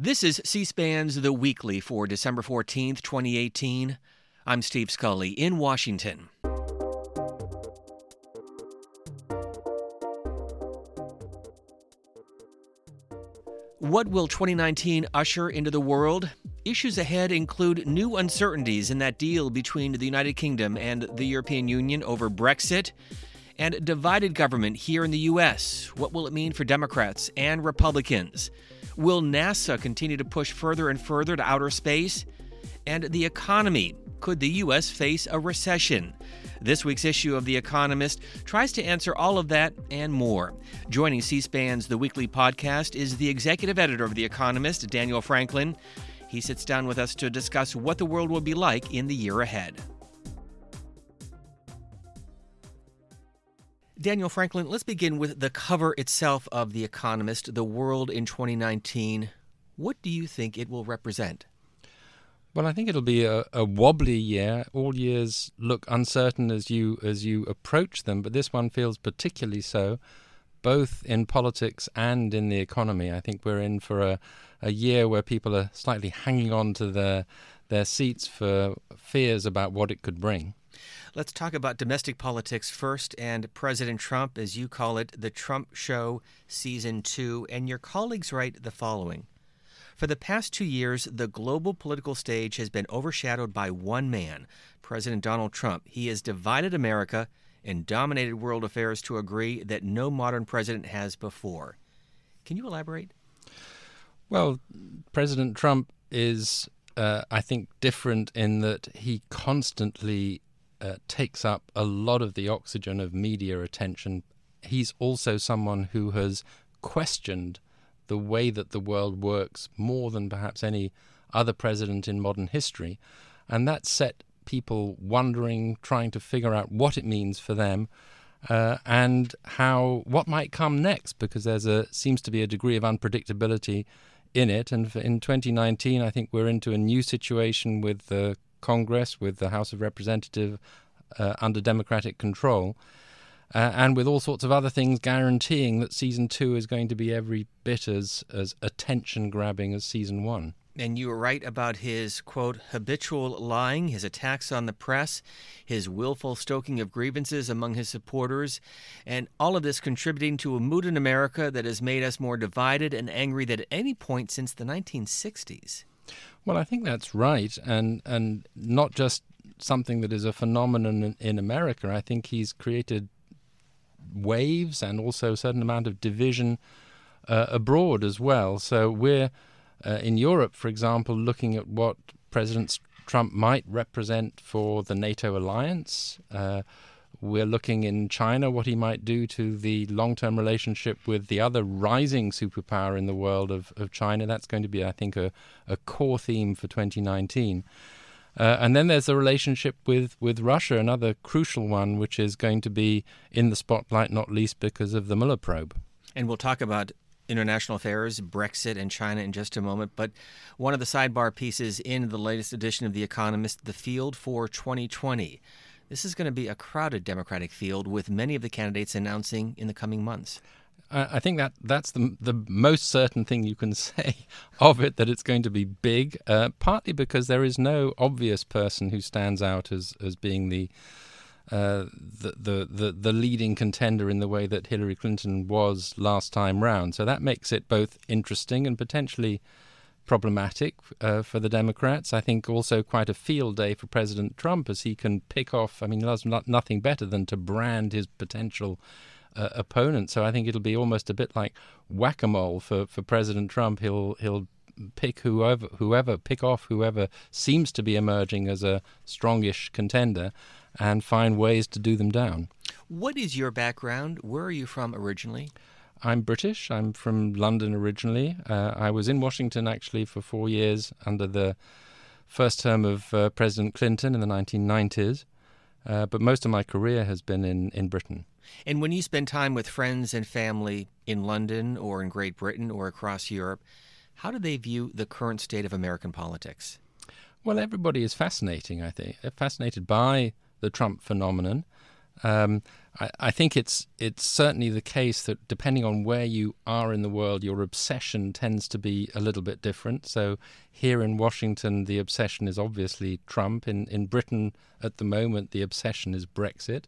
This is C SPAN's The Weekly for December 14th, 2018. I'm Steve Scully in Washington. What will 2019 usher into the world? Issues ahead include new uncertainties in that deal between the United Kingdom and the European Union over Brexit, and divided government here in the U.S. What will it mean for Democrats and Republicans? Will NASA continue to push further and further to outer space? And the economy. Could the U.S. face a recession? This week's issue of The Economist tries to answer all of that and more. Joining C SPAN's The Weekly podcast is the executive editor of The Economist, Daniel Franklin. He sits down with us to discuss what the world will be like in the year ahead. Daniel Franklin, let's begin with the cover itself of The Economist, The World in 2019. What do you think it will represent? Well, I think it'll be a, a, wobbly year. All years look uncertain as you as you approach them, but this one feels particularly so, both in politics and in the economy. I think we're in for a, a year where people are slightly hanging on to their their seats for fears about what it could bring. Let's talk about domestic politics first and President Trump, as you call it, the Trump Show Season 2. And your colleagues write the following for the past two years, the global political stage has been overshadowed by one man, President Donald Trump. He has divided America and dominated world affairs to a degree that no modern president has before. Can you elaborate? Well, President Trump is, uh, I think, different in that he constantly uh, takes up a lot of the oxygen of media attention. He's also someone who has questioned the way that the world works more than perhaps any other president in modern history. And that set people wondering, trying to figure out what it means for them. Uh, and how what might come next because there's a seems to be a degree of unpredictability in it and in 2019 I think we're into a new situation with the Congress with the House of Representatives uh, under democratic control uh, and with all sorts of other things guaranteeing that season two is going to be every bit as, as attention grabbing as season one. And you were right about his, quote, habitual lying, his attacks on the press, his willful stoking of grievances among his supporters, and all of this contributing to a mood in America that has made us more divided and angry than at any point since the 1960s. Well, I think that's right. And, and not just something that is a phenomenon in, America. I think he's created waves and also a certain amount of division uh, abroad as well. So we're uh, in Europe, for example, looking at what President Trump might represent for the NATO alliance. Uh, we're looking in China what he might do to the long term relationship with the other rising superpower in the world of, of China. That's going to be, I think, a, a core theme for 2019. Uh, and then there's the relationship with, with Russia, another crucial one, which is going to be in the spotlight, not least because of the Mueller probe. And we'll talk about international affairs, Brexit, and China in just a moment. But one of the sidebar pieces in the latest edition of The Economist, The Field for 2020. This is going to be a crowded Democratic field with many of the candidates announcing in the coming months. I think that that's the the most certain thing you can say of it that it's going to be big. Uh, partly because there is no obvious person who stands out as as being the, uh, the, the the the leading contender in the way that Hillary Clinton was last time round. So that makes it both interesting and potentially problematic uh, for the Democrats. I think also quite a field day for President Trump as he can pick off. I mean, there's nothing better than to brand his potential uh, opponent. So I think it'll be almost a bit like whack a mole for, for President Trump. He'll he'll pick whoever whoever pick off whoever seems to be emerging as a strongish contender and find ways to do them down. What is your background? Where are you from originally? I'm British. I'm from London originally. Uh, I was in Washington actually for four years under the first term of uh, President Clinton in the 1990s. Uh, but most of my career has been in, in Britain. And when you spend time with friends and family in London or in Great Britain or across Europe, how do they view the current state of American politics? Well, everybody is fascinating, I think, fascinated by the Trump phenomenon. Um, I, I, think it's it's certainly the case that depending on where you are in the world, your obsession tends to be a little bit different. So here in Washington, the obsession is obviously Trump. In in Britain at the moment, the obsession is Brexit,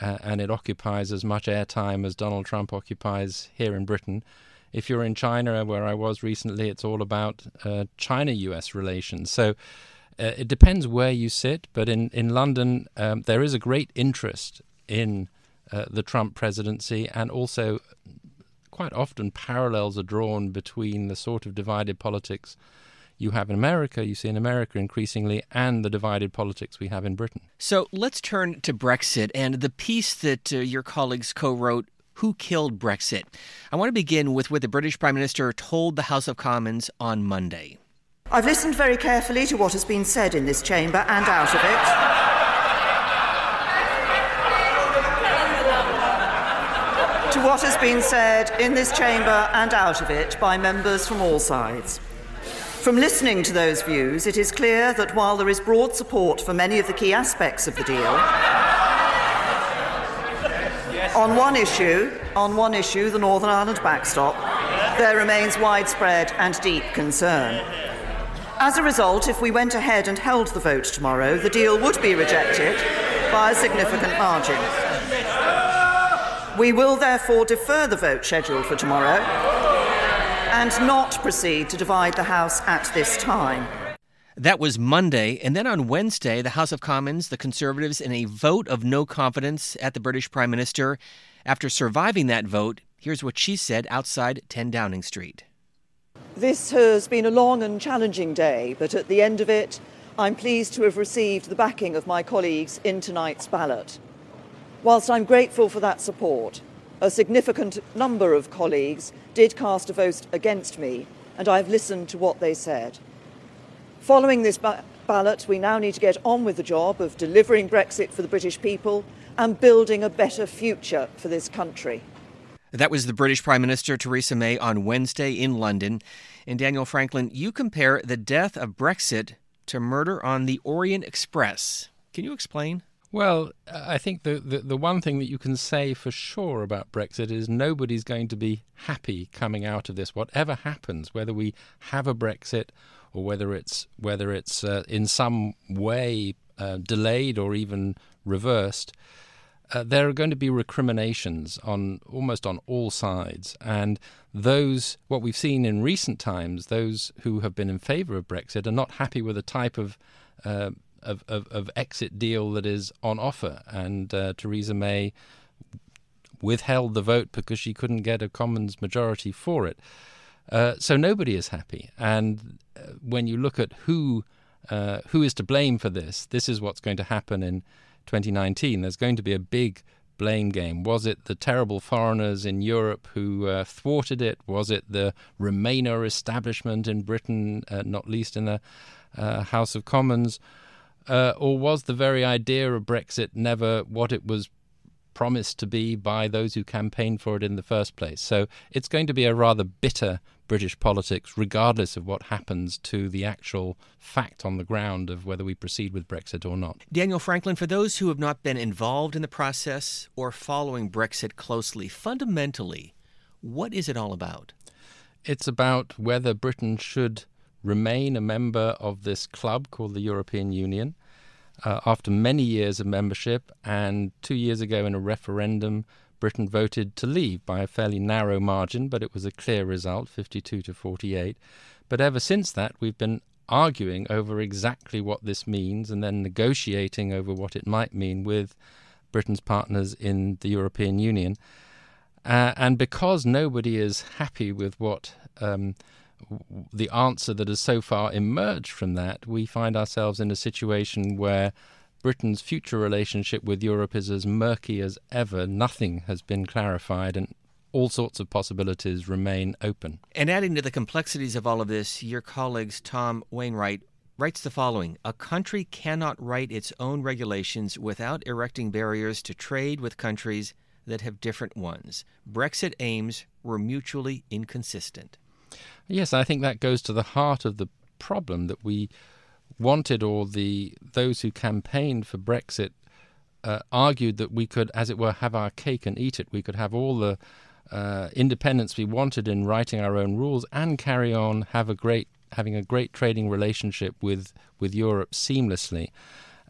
uh, and it occupies as much airtime as Donald Trump occupies here in Britain. If you're in China, where I was recently, it's all about uh, China-U.S. relations. So. Uh, it depends where you sit, but in in London um, there is a great interest in uh, the Trump presidency, and also quite often parallels are drawn between the sort of divided politics you have in America, you see in America increasingly, and the divided politics we have in Britain. So let's turn to Brexit and the piece that uh, your colleagues co wrote. Who killed Brexit? I want to begin with what the British Prime Minister told the House of Commons on Monday. I've listened very carefully to what has been said in this chamber and out of it. to what has been said in this chamber and out of it by members from all sides. From listening to those views, it is clear that while there is broad support for many of the key aspects of the deal, on one issue, on one issue, the Northern Ireland backstop, there remains widespread and deep concern. As a result, if we went ahead and held the vote tomorrow, the deal would be rejected by a significant margin. We will therefore defer the vote scheduled for tomorrow and not proceed to divide the House at this time. That was Monday. And then on Wednesday, the House of Commons, the Conservatives, in a vote of no confidence at the British Prime Minister. After surviving that vote, here's what she said outside 10 Downing Street. This has been a long and challenging day, but at the end of it, I'm pleased to have received the backing of my colleagues in tonight's ballot. Whilst I'm grateful for that support, a significant number of colleagues did cast a vote against me, and I've listened to what they said. Following this ba- ballot, we now need to get on with the job of delivering Brexit for the British people and building a better future for this country. That was the British Prime Minister Theresa May on Wednesday in London. And Daniel Franklin, you compare the death of Brexit to murder on the Orient Express. Can you explain? Well, I think the, the, the one thing that you can say for sure about Brexit is nobody's going to be happy coming out of this. Whatever happens, whether we have a Brexit or whether it's whether it's uh, in some way uh, delayed or even reversed, uh, there are going to be recriminations on almost on all sides, and those what we've seen in recent times, those who have been in favour of Brexit are not happy with the type of uh, of, of, of exit deal that is on offer. And uh, Theresa May withheld the vote because she couldn't get a Commons majority for it. Uh, so nobody is happy. And uh, when you look at who uh, who is to blame for this, this is what's going to happen in 2019. There's going to be a big blame game. Was it the terrible foreigners in Europe who uh, thwarted it? Was it the Remainer establishment in Britain, uh, not least in the uh, House of Commons? Uh, or was the very idea of Brexit never what it was promised to be by those who campaigned for it in the first place? So it's going to be a rather bitter British politics, regardless of what happens to the actual fact on the ground of whether we proceed with Brexit or not. Daniel Franklin, for those who have not been involved in the process or following Brexit closely, fundamentally, what is it all about? It's about whether Britain should remain a member of this club called the European Union uh, after many years of membership. And two years ago, in a referendum, Britain voted to leave by a fairly narrow margin, but it was a clear result 52 to 48. But ever since that, we've been arguing over exactly what this means and then negotiating over what it might mean with Britain's partners in the European Union. Uh, and because nobody is happy with what um, the answer that has so far emerged from that, we find ourselves in a situation where Britain's future relationship with Europe is as murky as ever. Nothing has been clarified, and all sorts of possibilities remain open. And adding to the complexities of all of this, your colleagues Tom Wainwright writes the following A country cannot write its own regulations without erecting barriers to trade with countries that have different ones. Brexit aims were mutually inconsistent. Yes, I think that goes to the heart of the problem that we wanted, or the those who campaigned for Brexit uh, argued that we could, as it were, have our cake and eat it. We could have all the uh, independence we wanted in writing our own rules and carry on have a great having a great trading relationship with with Europe seamlessly.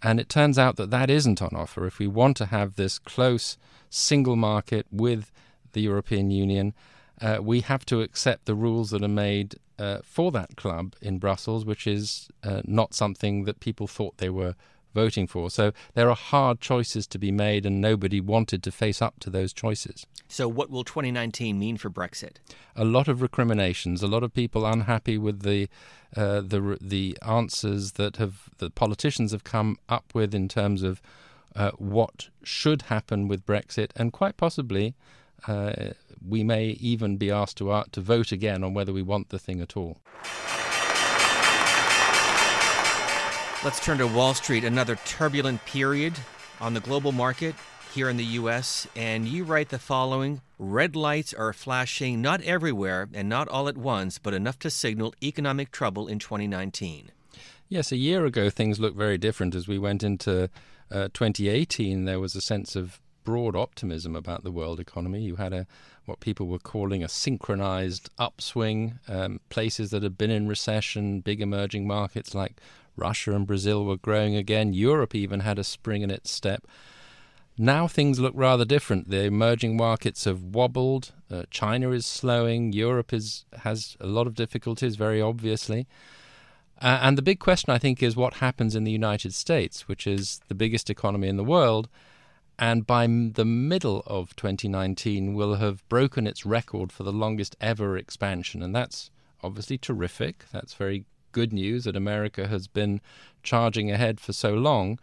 And it turns out that that isn't on offer. If we want to have this close single market with the European Union, uh, we have to accept the rules that are made uh, for that club in Brussels, which is uh, not something that people thought they were voting for. So there are hard choices to be made, and nobody wanted to face up to those choices. So, what will 2019 mean for Brexit? A lot of recriminations, a lot of people unhappy with the uh, the the answers that have the politicians have come up with in terms of uh, what should happen with Brexit, and quite possibly. Uh, we may even be asked to, uh, to vote again on whether we want the thing at all. Let's turn to Wall Street, another turbulent period on the global market here in the U.S. And you write the following Red lights are flashing not everywhere and not all at once, but enough to signal economic trouble in 2019. Yes, a year ago things looked very different. As we went into uh, 2018, there was a sense of broad optimism about the world economy. You had a what people were calling a synchronized upswing. Um, places that had been in recession, big emerging markets like Russia and Brazil were growing again. Europe even had a spring in its step. Now things look rather different. The emerging markets have wobbled. Uh, China is slowing. Europe is has a lot of difficulties, very obviously. Uh, and the big question, I think, is what happens in the United States, which is the biggest economy in the world, and by the middle of 2019 will have broken its record for the longest ever expansion, and that's obviously terrific. That's very good news that America has been charging ahead for so long.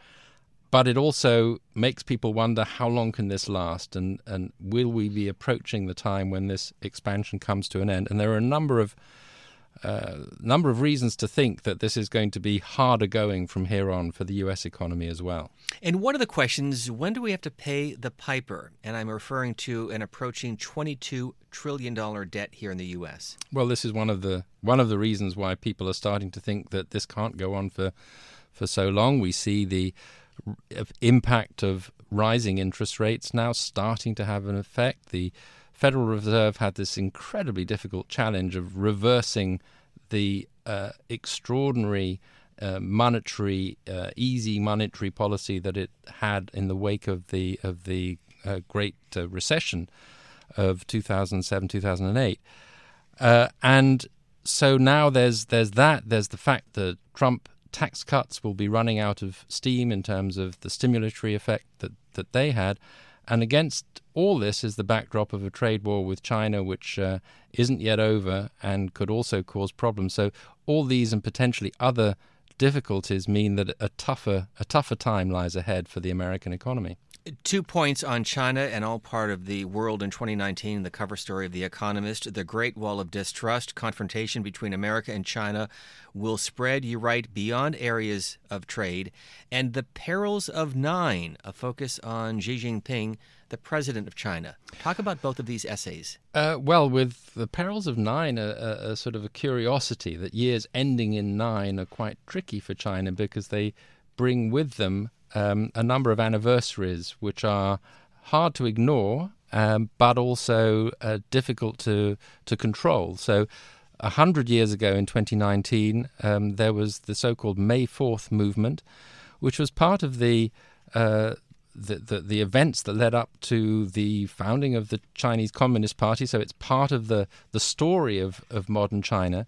But it also makes people wonder how long can this last, and, and will we be approaching the time when this expansion comes to an end? And there are a number of uh, number of reasons to think that this is going to be harder going from here on for the U.S. economy as well. And one of the questions when do we have to pay the piper? And I'm referring to an approaching $22 trillion debt here in the U.S. Well, this is one of the one of the reasons why people are starting to think that this can't go on for for so long. We see the impact of rising interest rates now starting to have an effect. The Federal Reserve had this incredibly difficult challenge of reversing the uh, extraordinary uh, monetary, uh, easy monetary policy that it had in the wake of the of the uh, Great uh, Recession of 2007 2008, uh, and so now there's there's that there's the fact that Trump tax cuts will be running out of steam in terms of the stimulatory effect that that they had, and against all this is the backdrop of a trade war with China, which uh, isn't yet over and could also cause problems. So all these and potentially other difficulties mean that a tougher a tougher time lies ahead for the American economy. Two points on China and all part of the world in 2019, the cover story of The Economist. The Great Wall of Distrust, confrontation between America and China will spread, you write, beyond areas of trade. And The Perils of Nine, a focus on Xi Jinping, the president of China. Talk about both of these essays. Uh, well, with The Perils of Nine, a, a, a sort of a curiosity that years ending in nine are quite tricky for China because they bring with them um, a number of anniversaries which are hard to ignore, um, but also uh, difficult to to control. So. A hundred years ago, in 2019, um, there was the so-called May Fourth movement, which was part of the, uh, the, the, the events that led up to the founding of the Chinese Communist Party. So it's part of the the story of of modern China.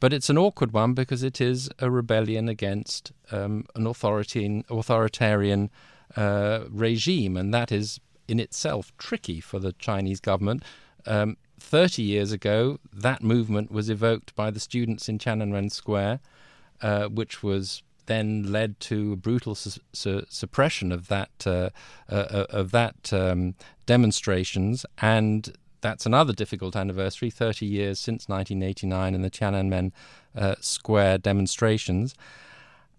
But it's an awkward one because it is a rebellion against um, an authoritarian, authoritarian uh, regime, and that is in itself tricky for the Chinese government. Um, 30 years ago, that movement was evoked by the students in Tiananmen Square, uh, which was then led to a brutal su- su- suppression of that uh, uh, uh of that um, demonstrations, and that's another difficult anniversary 30 years since 1989 and the Tiananmen uh, Square demonstrations.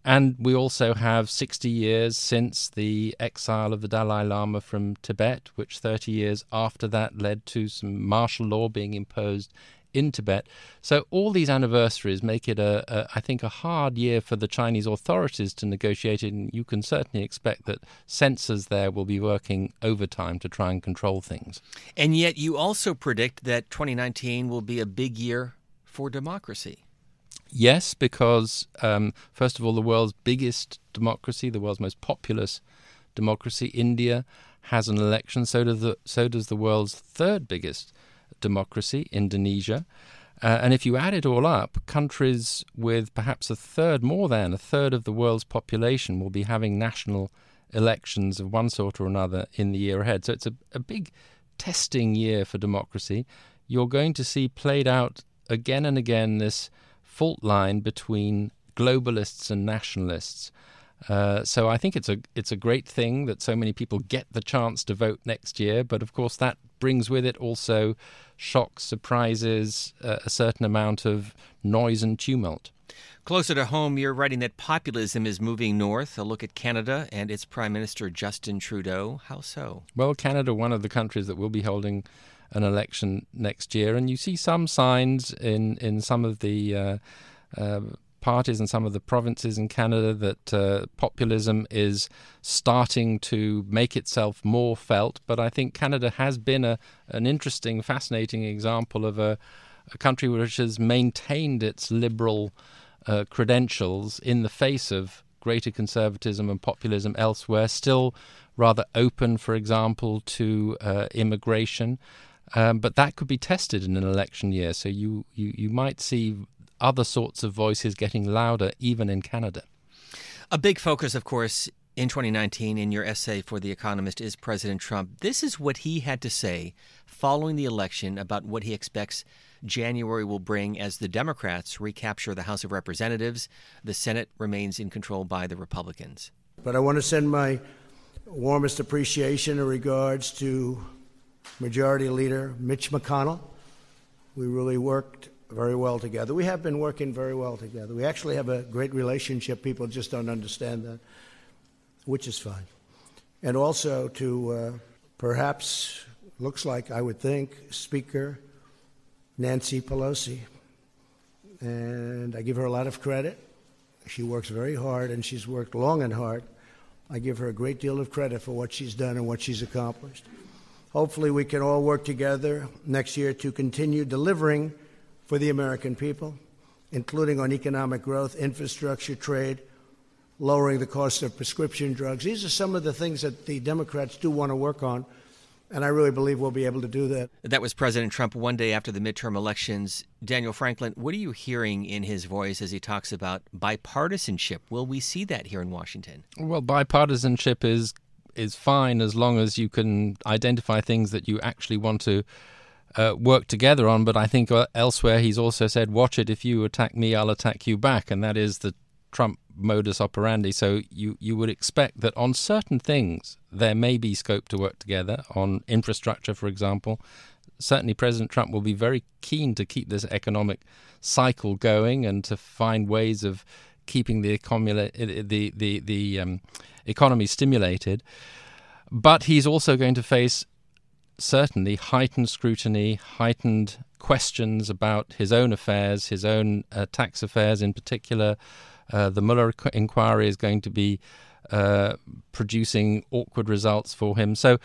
And we also have 60 years since the exile of the Dalai Lama from Tibet, which 30 years after that led to some martial law being imposed in Tibet. So all these anniversaries make it a, a I think a hard year for the Chinese authorities to negotiate it, and you can certainly expect that censors there will be working overtime to try and control things. And yet you also predict that 2019 will be a big year for democracy. Yes, because um, first of all, the world's biggest democracy, the world's most populous democracy, India, has an election. So does the so does the world's third biggest democracy, Indonesia. Uh, and if you add it all up, countries with perhaps a third, more than a third of the world's population, will be having national elections of one sort or another in the year ahead. So it's a, a big testing year for democracy. You're going to see played out again and again this fault line between globalists and nationalists. Uh, so I think it's a it's a great thing that so many people get the chance to vote next year. But of course, that brings with it also shocks, surprises, uh, a certain amount of noise and tumult. Closer to home, you're writing that populism is moving north. A look at Canada and its Prime Minister Justin Trudeau. How so? Well, Canada, one of the countries that will be holding an election next year, and you see some signs in in some of the uh, uh, parties and some of the provinces in Canada that uh, populism is starting to make itself more felt. But I think Canada has been a, an interesting, fascinating example of a, a country which has maintained its liberal uh, credentials in the face of greater conservatism and populism elsewhere, still rather open, for example, to uh, immigration. Um, but that could be tested in an election year. So you, you, you might see other sorts of voices getting louder, even in Canada. A big focus, of course, in 2019 in your essay for The Economist is President Trump. This is what he had to say following the election about what he expects January will bring as the Democrats recapture the House of Representatives. The Senate remains in control by the Republicans. But I want to send my warmest appreciation and regards to Majority Leader Mitch McConnell. We really worked very well together. We have been working very well together. We actually have a great relationship. People just don't understand that, which is fine. And also to uh, perhaps, looks like, I would think, Speaker Nancy Pelosi. And I give her a lot of credit. She works very hard, and she's worked long and hard. I give her a great deal of credit for what she's done and what she's accomplished. Hopefully, we can all work together next year to continue delivering for the American people, including on economic growth, infrastructure, trade, lowering the cost of prescription drugs. These are some of the things that the Democrats do want to work on, and I really believe we'll be able to do that. That was President Trump one day after the midterm elections. Daniel Franklin, what are you hearing in his voice as he talks about bipartisanship? Will we see that here in Washington? Well, bipartisanship is is fine as long as you can identify things that you actually want to uh, work together on. But I think uh, elsewhere he's also said, "Watch it. If you attack me, I'll attack you back," and that is the Trump modus operandi. So you you would expect that on certain things there may be scope to work together on infrastructure, for example. Certainly, President Trump will be very keen to keep this economic cycle going and to find ways of keeping the economy the the the um, economy stimulated. But he's also going to face certainly heightened scrutiny, heightened questions about his own affairs, his own uh, tax affairs in particular. Uh, the Mueller inquiry is going to be uh, producing awkward results for him. So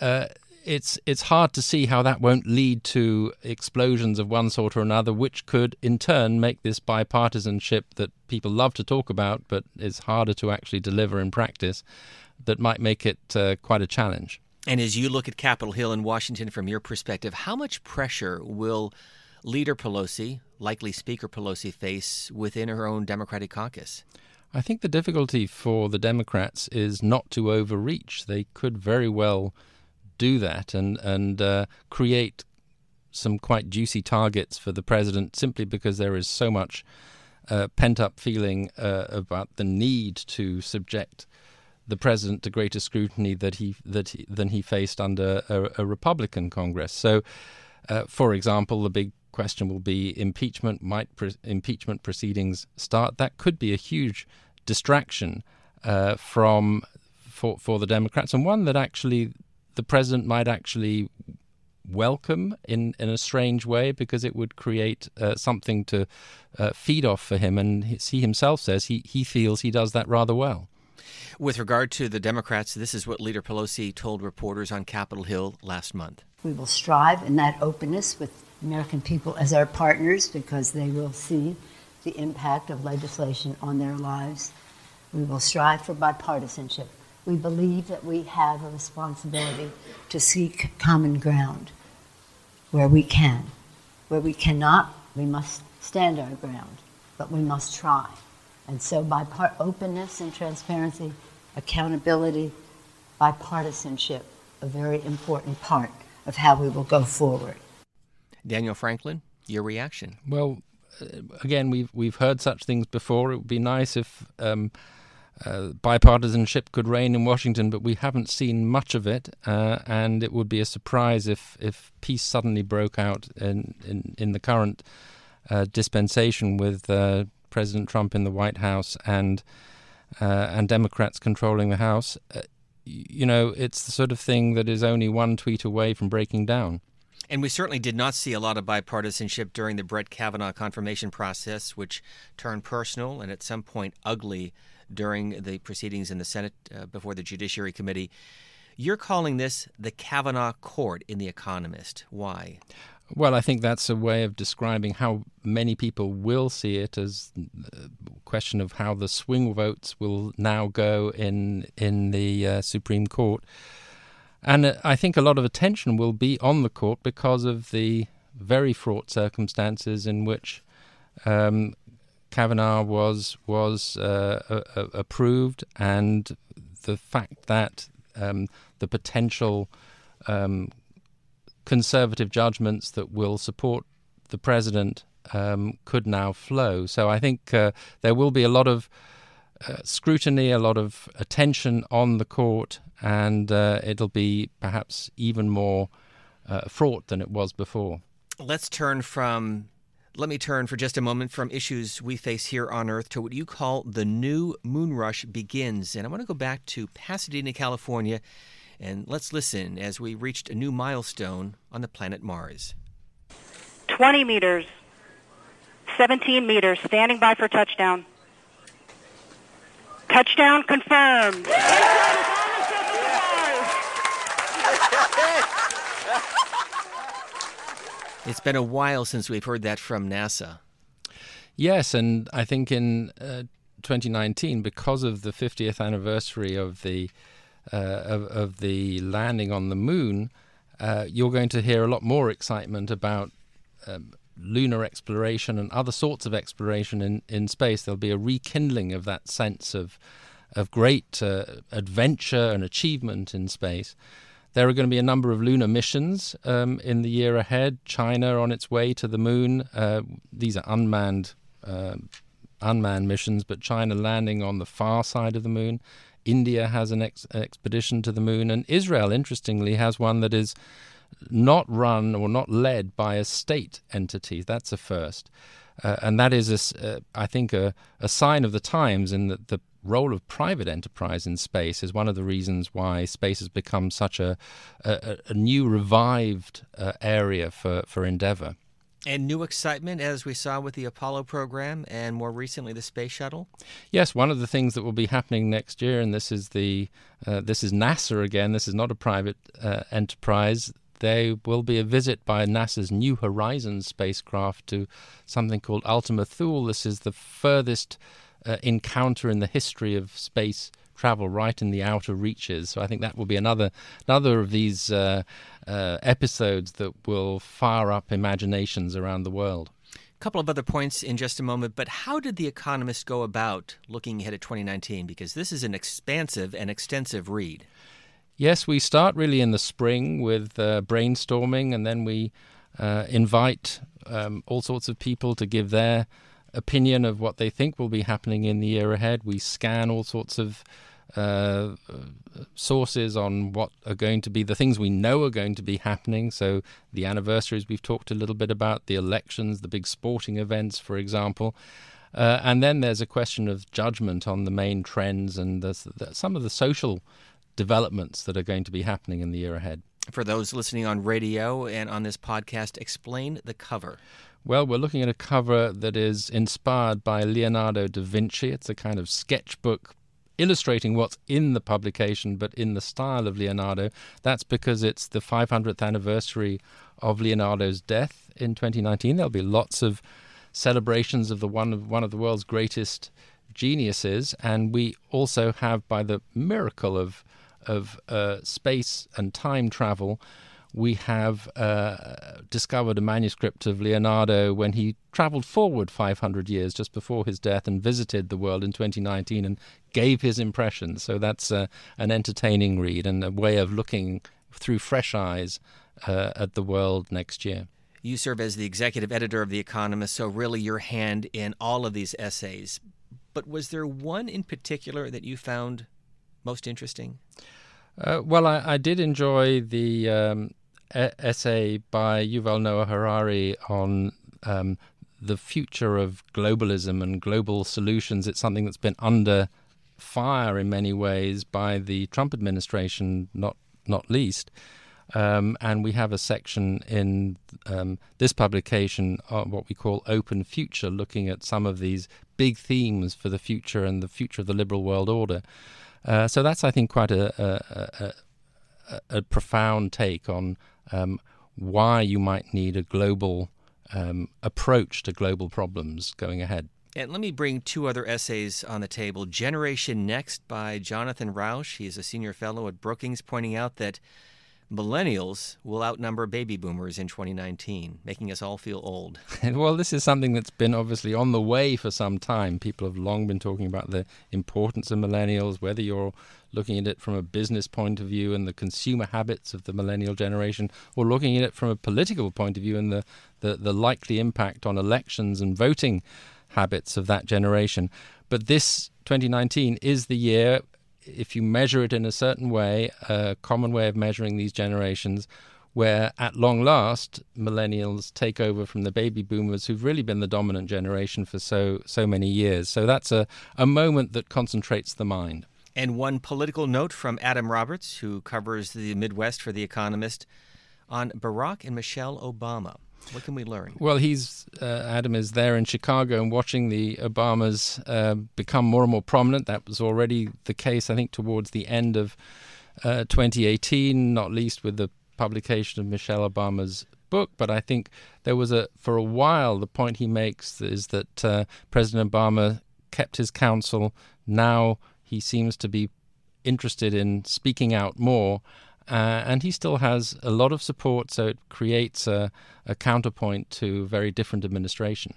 uh, it's it's hard to see how that won't lead to explosions of one sort or another, which could in turn make this bipartisanship that people love to talk about, but is harder to actually deliver in practice, that might make it uh, quite a challenge. And as you look at Capitol Hill in Washington from your perspective, how much pressure will Leader Pelosi, likely Speaker Pelosi, face within her own Democratic caucus? I think the difficulty for the Democrats is not to overreach. They could very well do that and and uh, create some quite juicy targets for the president simply because there is so much uh, pent up feeling uh, about the need to subject the president to greater scrutiny that he that he, than he faced under a, a Republican Congress. So, uh, for example, the big question will be impeachment. Might pre- impeachment proceedings start? That could be a huge distraction uh, from for for the Democrats, and one that actually the president might actually welcome in, in a strange way because it would create uh, something to uh, feed off for him. And he himself says he, he feels he does that rather well. With regard to the Democrats, this is what Leader Pelosi told reporters on Capitol Hill last month. We will strive in that openness with American people as our partners because they will see the impact of legislation on their lives. We will strive for bipartisanship. We believe that we have a responsibility to seek common ground where we can. Where we cannot, we must stand our ground, but we must try. And so, by part, openness and transparency, accountability, bipartisanship, a very important part of how we will go forward. Daniel Franklin, your reaction? Well, uh, again, we've we've heard such things before. It would be nice if um, uh, bipartisanship could reign in Washington, but we haven't seen much of it, uh, and it would be a surprise if if peace suddenly broke out in in, in the current uh, dispensation with uh, President Trump in the White House and uh, and Democrats controlling the House. you know, it's the sort of thing that is only one tweet away from breaking down. And we certainly did not see a lot of bipartisanship during the Brett Kavanaugh confirmation process, which turned personal and at some point ugly during the proceedings in the Senate uh, before the Judiciary Committee. You're calling this the Kavanaugh Court in The Economist. Why? Well, I think that's a way of describing how many people will see it as a question of how the swing votes will now go in in the uh, Supreme Court. And uh, I think a lot of attention will be on the court because of the very fraught circumstances in which um, Kavanaugh was was uh, approved, and the fact that um, the potential um, conservative judgments that will support the president um, could now flow. So I think uh, there will be a lot of uh, scrutiny, a lot of attention on the court, and uh, it'll be perhaps even more uh, fraught than it was before. Let's turn from. Let me turn for just a moment from issues we face here on Earth to what you call the new moon rush begins. And I want to go back to Pasadena, California, and let's listen as we reached a new milestone on the planet Mars. 20 meters, 17 meters, standing by for touchdown. Touchdown confirmed. It's been a while since we've heard that from NASA. Yes, and I think in uh, 2019, because of the 50th anniversary of the uh, of, of, the landing on the moon, uh, you're going to hear a lot more excitement about um, lunar exploration and other sorts of exploration in, in space. There'll be a rekindling of that sense of of great uh, adventure and achievement in space. There are going to be a number of lunar missions um, in the year ahead. China on its way to the moon. Uh, these are unmanned uh, unmanned missions, but China landing on the far side of the moon. India has an ex- expedition to the moon, and Israel, interestingly, has one that is not run or not led by a state entity. That's a first. Uh, and that is, a, uh, I think, a, a, sign of the times in that the role of private enterprise in space is one of the reasons why space has become such a, a, a new revived uh, area for, for endeavor. And new excitement, as we saw with the Apollo program and more recently the space shuttle. Yes, one of the things that will be happening next year, and this is the uh, this is NASA again. This is not a private uh, enterprise. There will be a visit by NASA's New Horizons spacecraft to something called Ultima Thule. This is the furthest uh, encounter in the history of space travel right in the outer reaches. So I think that will be another another of these uh, uh, episodes that will fire up imaginations around the world. A couple of other points in just a moment, but how did The Economist go about looking ahead at 2019? Because this is an expansive and extensive read. Yes, we start really in the spring with uh, brainstorming, and then we uh, invite um, all sorts of people to give their opinion of what they think will be happening in the year ahead. We scan all sorts of uh, sources on what are going to be the things we know are going to be happening. So, the anniversaries we've talked a little bit about, the elections, the big sporting events, for example. Uh, and then there's a question of judgment on the main trends and the, the, some of the social developments that are going to be happening in the year ahead. For those listening on radio and on this podcast, explain the cover. Well, we're looking at a cover that is inspired by Leonardo da Vinci. It's a kind of sketchbook illustrating what's in the publication, but in the style of Leonardo. That's because it's the 500th anniversary of Leonardo's death in 2019. There'll be lots of celebrations of the one of one of the world's greatest geniuses, and we also have, by the miracle of of uh, space and time travel, we have uh, discovered a manuscript of Leonardo when he traveled forward 500 years just before his death and visited the world in 2019 and gave his impressions. So that's uh, an entertaining read and a way of looking through fresh eyes uh, at the world next year. You serve as the executive editor of The Economist, so really your hand in all of these essays. But was there one in particular that you found most interesting? Uh, well, I, I, did enjoy the um, essay by Yuval Noah Harari on um, the future of globalism and global solutions. It's something that's been under fire in many ways by the Trump administration, not not least. Um, and we have a section in um, this publication, on what we call Open Future, looking at some of these big themes for the future and the future of the liberal world order. Uh, so that's, I think, quite a, a, a, a profound take on um, why you might need a global um, approach to global problems going ahead. And let me bring two other essays on the table. Generation Next by Jonathan Rauch. He is a senior fellow at Brookings, pointing out that millennials will outnumber baby boomers in 2019, making us all feel old. well, this is something that's been obviously on the way for some time. People have long been talking about the importance of millennials, whether you're looking at it from a business point of view and the consumer habits of the millennial generation, or looking at it from a political point of view and the, the, the likely impact on elections and voting habits of that generation. But this 2019 is the year if you measure it in a certain way, a common way of measuring these generations, where at long last millennials take over from the baby boomers who've really been the dominant generation for so so many years. So that's a, a moment that concentrates the mind. And one political note from Adam Roberts, who covers the Midwest for The Economist, on Barack and Michelle Obama. What can we learn? Well, he's uh, Adam is there in Chicago and watching the Obamas uh, become more and more prominent. That was already the case, I think, towards the end of uh, 2018, not least with the publication of Michelle Obama's book. But I think there was a for a while the point he makes is that uh, President Obama kept his counsel. Now he seems to be interested in speaking out more uh, and he still has a lot of support, so it creates a, a counterpoint to a very different administration.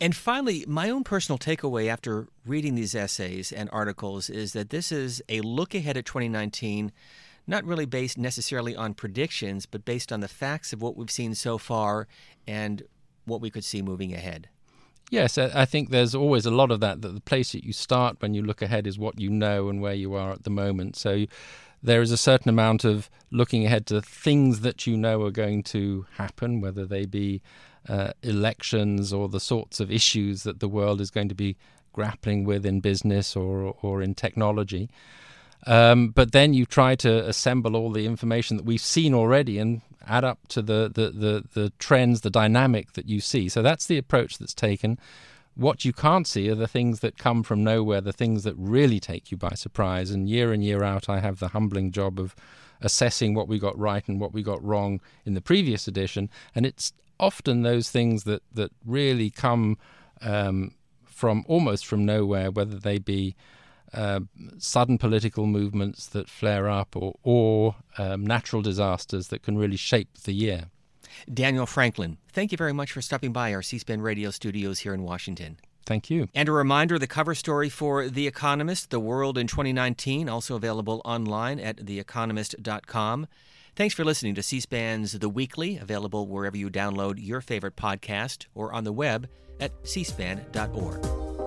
And finally, my own personal takeaway after reading these essays and articles is that this is a look ahead at 2019, not really based necessarily on predictions, but based on the facts of what we've seen so far and what we could see moving ahead. Yes, I think there's always a lot of that. That the place that you start when you look ahead is what you know and where you are at the moment. So there is a certain amount of looking ahead to things that you know are going to happen, whether they be uh, elections or the sorts of issues that the world is going to be grappling with in business or or in technology. Um, but then you try to assemble all the information that we've seen already and add up to the, the, the, the trends, the dynamic that you see. So that's the approach that's taken. What you can't see are the things that come from nowhere, the things that really take you by surprise. And year in, year out, I have the humbling job of assessing what we got right and what we got wrong in the previous edition. And it's often those things that, that really come um, from almost from nowhere, whether they be uh, sudden political movements that flare up or, or um, natural disasters that can really shape the year. Daniel Franklin, thank you very much for stopping by our C SPAN radio studios here in Washington. Thank you. And a reminder the cover story for The Economist, The World in 2019, also available online at theeconomist.com. Thanks for listening to C SPAN's The Weekly, available wherever you download your favorite podcast or on the web at cspan.org.